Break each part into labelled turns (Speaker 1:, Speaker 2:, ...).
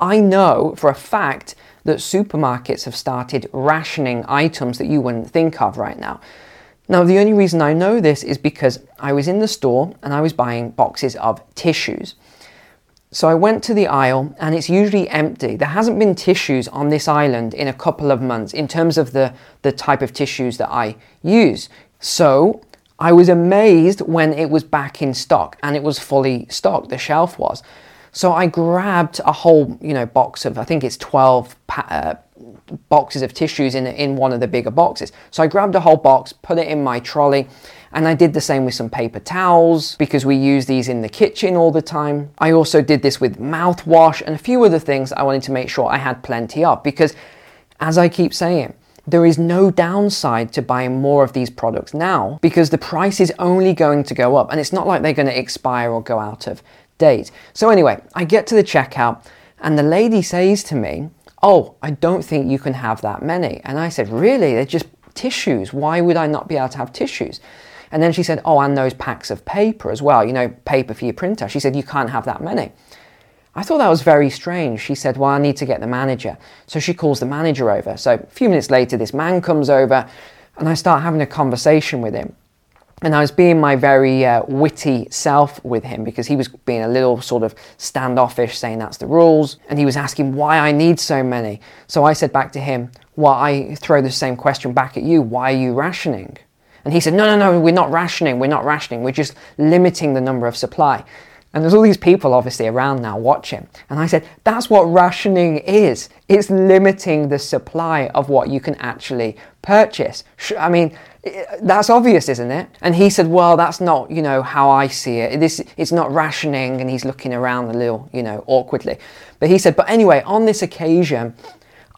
Speaker 1: I know for a fact that supermarkets have started rationing items that you wouldn't think of right now. Now, the only reason I know this is because I was in the store and I was buying boxes of tissues. So I went to the aisle and it's usually empty. There hasn't been tissues on this island in a couple of months in terms of the, the type of tissues that I use. So I was amazed when it was back in stock and it was fully stocked, the shelf was. So I grabbed a whole, you know, box of, I think it's 12 uh, boxes of tissues in, in one of the bigger boxes. So I grabbed a whole box, put it in my trolley, and I did the same with some paper towels because we use these in the kitchen all the time. I also did this with mouthwash and a few other things I wanted to make sure I had plenty of because, as I keep saying, there is no downside to buying more of these products now because the price is only going to go up and it's not like they're going to expire or go out of date. So, anyway, I get to the checkout and the lady says to me, Oh, I don't think you can have that many. And I said, Really? They're just tissues. Why would I not be able to have tissues? And then she said, Oh, and those packs of paper as well, you know, paper for your printer. She said, You can't have that many. I thought that was very strange. She said, Well, I need to get the manager. So she calls the manager over. So a few minutes later, this man comes over and I start having a conversation with him. And I was being my very uh, witty self with him because he was being a little sort of standoffish, saying that's the rules. And he was asking why I need so many. So I said back to him, Well, I throw the same question back at you. Why are you rationing? And he said, No, no, no, we're not rationing. We're not rationing. We're just limiting the number of supply. And there's all these people obviously around now watching. And I said, that's what rationing is. It's limiting the supply of what you can actually purchase. I mean, that's obvious, isn't it? And he said, well, that's not, you know, how I see it. This, it's not rationing. And he's looking around a little, you know, awkwardly. But he said, but anyway, on this occasion,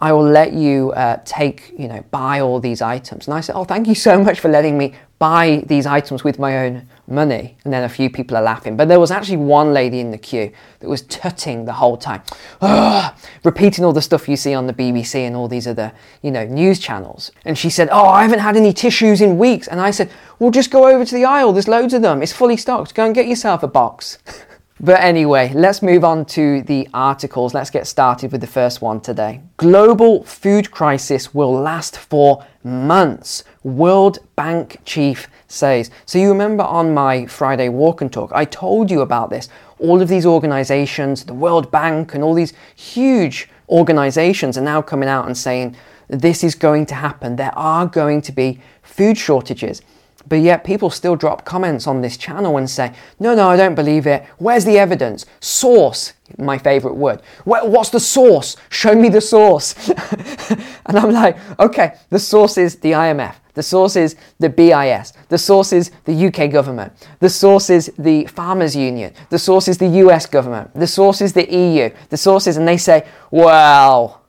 Speaker 1: I will let you uh, take, you know, buy all these items. And I said, oh, thank you so much for letting me buy these items with my own money. And then a few people are laughing. But there was actually one lady in the queue that was tutting the whole time, Ugh! repeating all the stuff you see on the BBC and all these other, you know, news channels. And she said, oh, I haven't had any tissues in weeks. And I said, well, just go over to the aisle. There's loads of them. It's fully stocked. Go and get yourself a box. But anyway, let's move on to the articles. Let's get started with the first one today. Global food crisis will last for months, World Bank chief says. So, you remember on my Friday walk and talk, I told you about this. All of these organizations, the World Bank, and all these huge organizations are now coming out and saying this is going to happen. There are going to be food shortages. But yet people still drop comments on this channel and say, no, no, I don't believe it. Where's the evidence? Source, my favorite word. What's the source? Show me the source. and I'm like, okay, the source is the IMF. The source is the BIS. The source is the UK government. The source is the Farmers Union. The source is the US government. The source is the EU. The source is, and they say, well,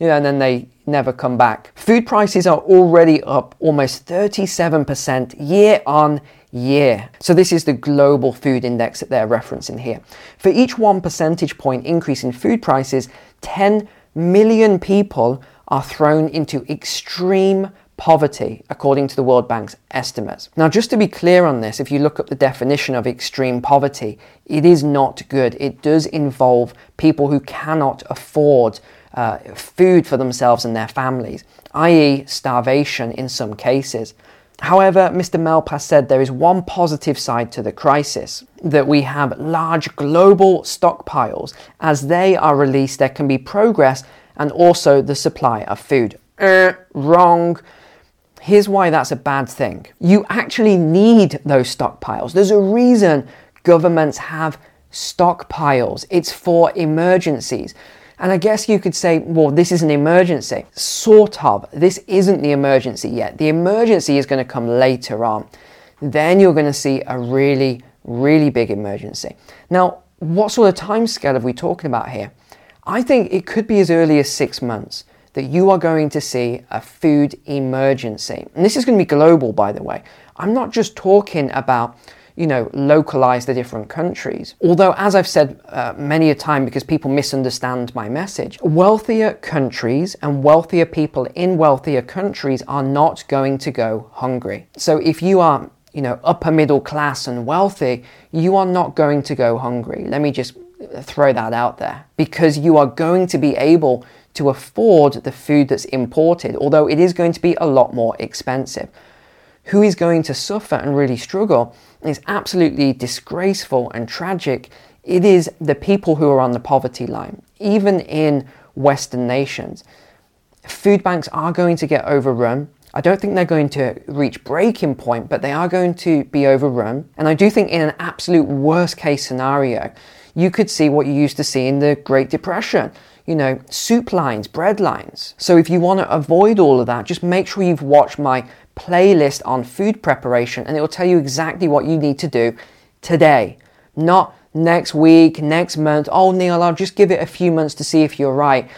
Speaker 1: you know, and then they never come back. Food prices are already up almost 37% year on year. So this is the global food index that they're referencing here. For each one percentage point increase in food prices, 10 million people are thrown into extreme poverty, according to the World Bank's estimates. Now, just to be clear on this, if you look up the definition of extreme poverty, it is not good. It does involve people who cannot afford uh, food for themselves and their families, i.e., starvation in some cases. However, Mr. Malpass said there is one positive side to the crisis that we have large global stockpiles. As they are released, there can be progress and also the supply of food. Er, wrong. Here's why that's a bad thing. You actually need those stockpiles. There's a reason governments have stockpiles, it's for emergencies. And I guess you could say, well, this is an emergency. Sort of. This isn't the emergency yet. The emergency is going to come later on. Then you're going to see a really, really big emergency. Now, what sort of time scale are we talking about here? I think it could be as early as six months that you are going to see a food emergency. And this is going to be global, by the way. I'm not just talking about you know, localize the different countries. Although, as I've said uh, many a time because people misunderstand my message, wealthier countries and wealthier people in wealthier countries are not going to go hungry. So if you are, you know, upper middle class and wealthy, you are not going to go hungry. Let me just throw that out there because you are going to be able to afford the food that's imported, although it is going to be a lot more expensive. Who is going to suffer and really struggle is absolutely disgraceful and tragic. It is the people who are on the poverty line, even in Western nations. Food banks are going to get overrun. I don't think they're going to reach breaking point, but they are going to be overrun. And I do think, in an absolute worst case scenario, you could see what you used to see in the Great Depression you know, soup lines, bread lines. So if you want to avoid all of that, just make sure you've watched my playlist on food preparation and it will tell you exactly what you need to do today, not next week, next month. Oh, Neil, I'll just give it a few months to see if you're right.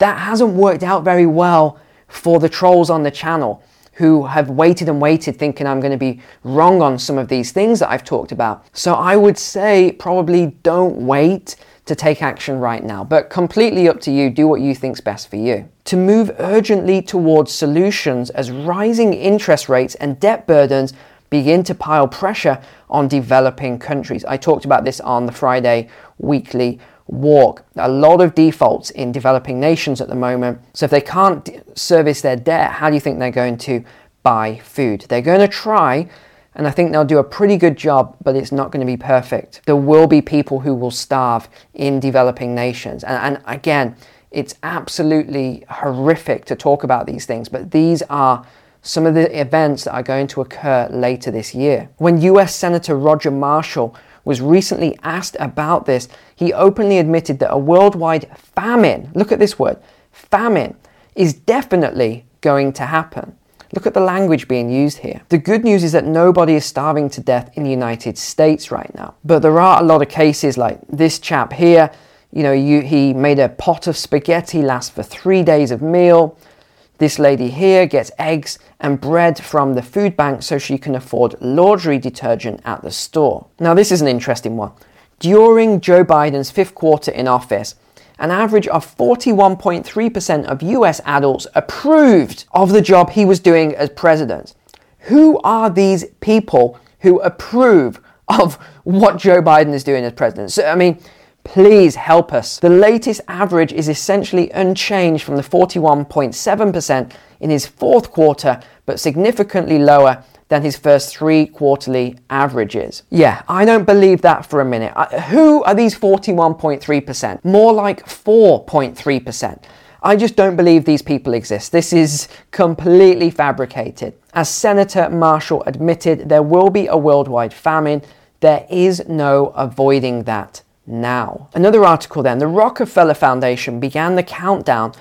Speaker 1: That hasn't worked out very well for the trolls on the channel who have waited and waited thinking I'm going to be wrong on some of these things that I've talked about. So I would say probably don't wait to take action right now, but completely up to you. Do what you think's best for you. To move urgently towards solutions as rising interest rates and debt burdens begin to pile pressure on developing countries. I talked about this on the Friday weekly walk. A lot of defaults in developing nations at the moment. So if they can't service their debt, how do you think they're going to buy food? They're going to try and I think they'll do a pretty good job, but it's not going to be perfect. There will be people who will starve in developing nations. And, and again, it's absolutely horrific to talk about these things, but these are some of the events that are going to occur later this year. When US Senator Roger Marshall was recently asked about this, he openly admitted that a worldwide famine, look at this word, famine, is definitely going to happen. Look at the language being used here. The good news is that nobody is starving to death in the United States right now. But there are a lot of cases like this chap here. You know, you, he made a pot of spaghetti last for three days of meal. This lady here gets eggs and bread from the food bank so she can afford laundry detergent at the store. Now, this is an interesting one. During Joe Biden's fifth quarter in office, an average of 41.3% of US adults approved of the job he was doing as president. Who are these people who approve of what Joe Biden is doing as president? So, I mean, please help us. The latest average is essentially unchanged from the 41.7% in his fourth quarter, but significantly lower than his first three quarterly averages. Yeah, I don't believe that for a minute. Who are these 41.3%? More like 4.3%. I just don't believe these people exist. This is completely fabricated. As Senator Marshall admitted, there will be a worldwide famine. There is no avoiding that now. Another article then the Rockefeller Foundation began the countdown,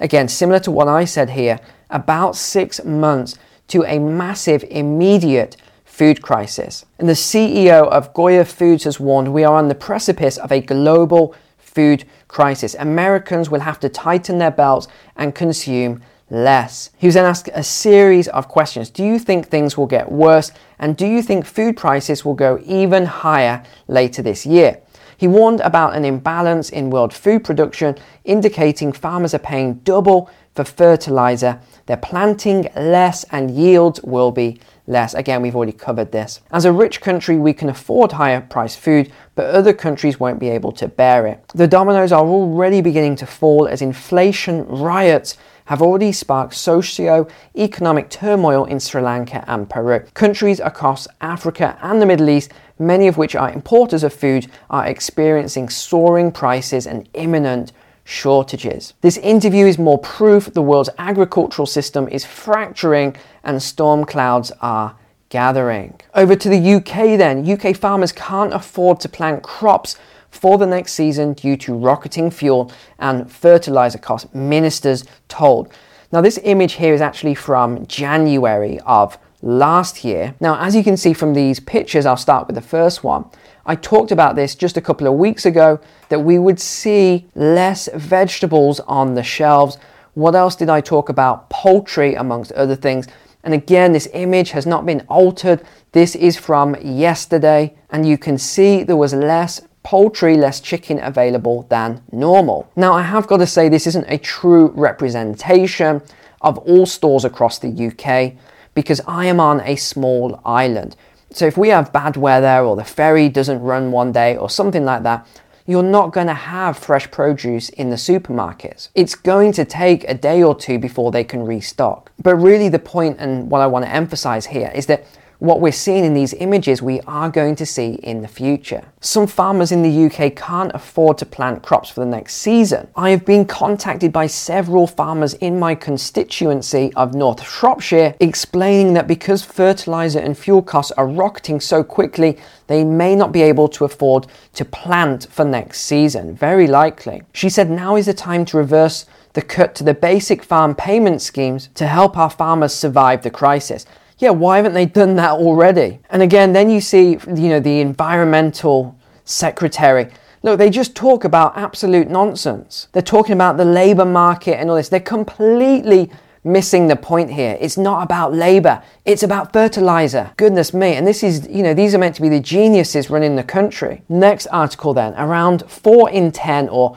Speaker 1: again, similar to what I said here, about six months to a massive immediate food crisis. And the CEO of Goya Foods has warned we are on the precipice of a global food crisis. Americans will have to tighten their belts and consume less. He was then asked a series of questions. Do you think things will get worse? And do you think food prices will go even higher later this year? He warned about an imbalance in world food production, indicating farmers are paying double for fertilizer they're planting less and yields will be less. Again, we've already covered this. As a rich country, we can afford higher priced food, but other countries won't be able to bear it. The dominoes are already beginning to fall as inflation riots have already sparked socio-economic turmoil in Sri Lanka and Peru. Countries across Africa and the Middle East, many of which are importers of food, are experiencing soaring prices and imminent shortages. This interview is more proof the world's agricultural system is fracturing and storm clouds are gathering. Over to the UK then. UK farmers can't afford to plant crops for the next season due to rocketing fuel and fertilizer costs, ministers told. Now, this image here is actually from January of last year. Now, as you can see from these pictures, I'll start with the first one. I talked about this just a couple of weeks ago that we would see less vegetables on the shelves. What else did I talk about? Poultry, amongst other things. And again, this image has not been altered. This is from yesterday, and you can see there was less poultry, less chicken available than normal. Now, I have got to say, this isn't a true representation of all stores across the UK because I am on a small island. So if we have bad weather or the ferry doesn't run one day or something like that, you're not going to have fresh produce in the supermarkets. It's going to take a day or two before they can restock. But really, the point and what I want to emphasize here is that what we're seeing in these images, we are going to see in the future. Some farmers in the UK can't afford to plant crops for the next season. I have been contacted by several farmers in my constituency of North Shropshire explaining that because fertilizer and fuel costs are rocketing so quickly, they may not be able to afford to plant for next season. Very likely. She said now is the time to reverse the cut to the basic farm payment schemes to help our farmers survive the crisis yeah, why haven't they done that already? And again, then you see, you know, the environmental secretary. Look, they just talk about absolute nonsense. They're talking about the labor market and all this. They're completely missing the point here. It's not about labor, it's about fertilizer. Goodness me. And this is, you know, these are meant to be the geniuses running the country. Next article then around 4 in 10, or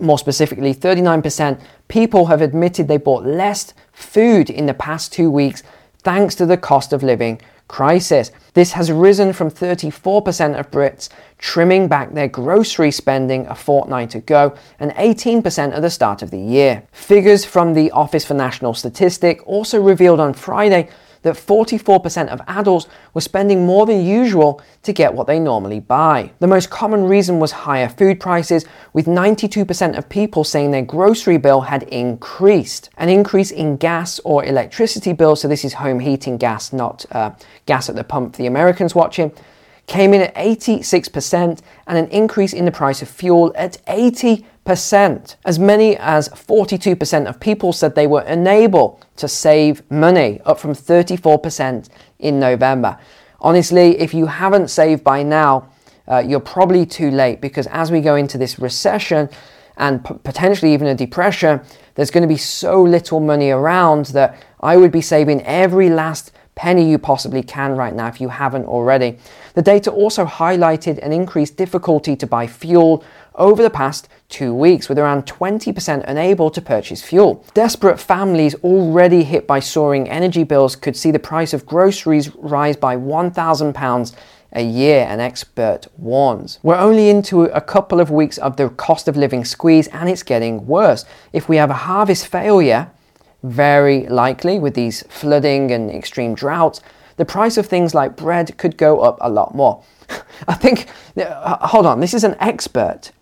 Speaker 1: more specifically, 39% people have admitted they bought less food in the past two weeks thanks to the cost of living crisis. This has risen from 34% of Brits trimming back their grocery spending a fortnight ago and 18% at the start of the year. Figures from the Office for National Statistic also revealed on Friday that 44% of adults were spending more than usual to get what they normally buy. The most common reason was higher food prices, with 92% of people saying their grocery bill had increased. An increase in gas or electricity bills, so this is home heating gas, not uh, gas at the pump for the Americans watching, came in at 86% and an increase in the price of fuel at 80 percent. As many as 42% of people said they were unable to save money, up from 34% in November. Honestly, if you haven't saved by now, uh, you're probably too late because as we go into this recession and p- potentially even a depression, there's going to be so little money around that I would be saving every last penny you possibly can right now if you haven't already. The data also highlighted an increased difficulty to buy fuel over the past two weeks, with around 20% unable to purchase fuel. Desperate families already hit by soaring energy bills could see the price of groceries rise by £1,000 a year, an expert warns. We're only into a couple of weeks of the cost of living squeeze, and it's getting worse. If we have a harvest failure, very likely with these flooding and extreme droughts, the price of things like bread could go up a lot more. I think, uh, hold on, this is an expert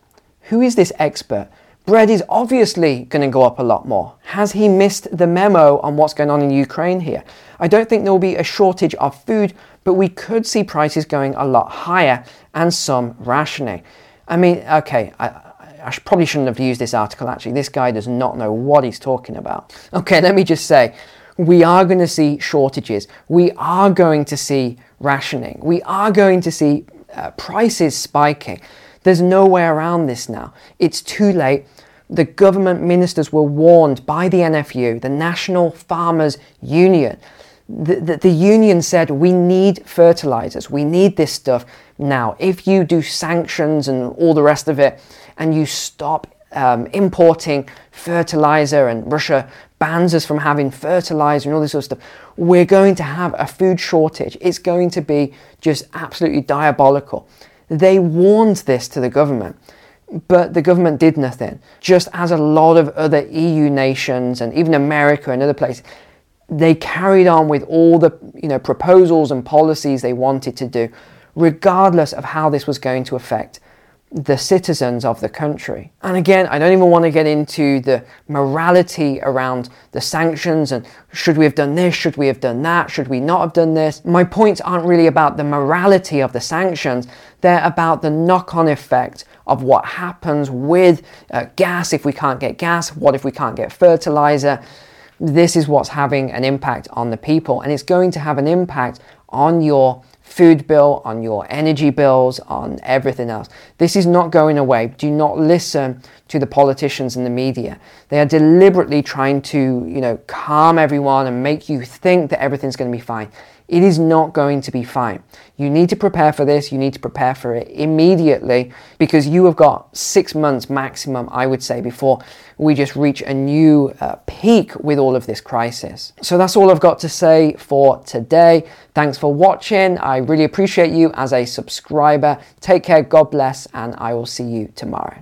Speaker 1: who is this expert? Bread is obviously going to go up a lot more. Has he missed the memo on what's going on in Ukraine here? I don't think there will be a shortage of food, but we could see prices going a lot higher and some rationing. I mean, okay, I, I probably shouldn't have used this article actually. This guy does not know what he's talking about. Okay, let me just say we are going to see shortages. We are going to see rationing. We are going to see uh, prices spiking. There's no way around this now. It's too late. The government ministers were warned by the NFU, the National Farmers Union. The, the, the, union said, We need fertilizers, we need this stuff now. If you do sanctions and all the rest of it, and you stop um, importing fertilizer and Russia bans us from having fertilizer and all this sort of stuff, we're going to have a food shortage. It's going to be just absolutely diabolical. They warned this to the government, but the government did nothing. Just as a lot of other EU nations and even America and other places, they carried on with all the you know proposals and policies they wanted to do, regardless of how this was going to affect the citizens of the country. And again, I don't even want to get into the morality around the sanctions and should we have done this, should we have done that, should we not have done this. My points aren't really about the morality of the sanctions, they're about the knock on effect of what happens with uh, gas if we can't get gas, what if we can't get fertilizer. This is what's having an impact on the people, and it's going to have an impact on your food bill, on your energy bills, on everything else. This is not going away. Do not listen to the politicians and the media. They are deliberately trying to, you know, calm everyone and make you think that everything's going to be fine. It is not going to be fine. You need to prepare for this. You need to prepare for it immediately because you have got six months maximum, I would say, before we just reach a new uh, peak with all of this crisis. So that's all I've got to say for today. Thanks for watching. I really appreciate you as a subscriber. Take care, God bless, and I will see you tomorrow.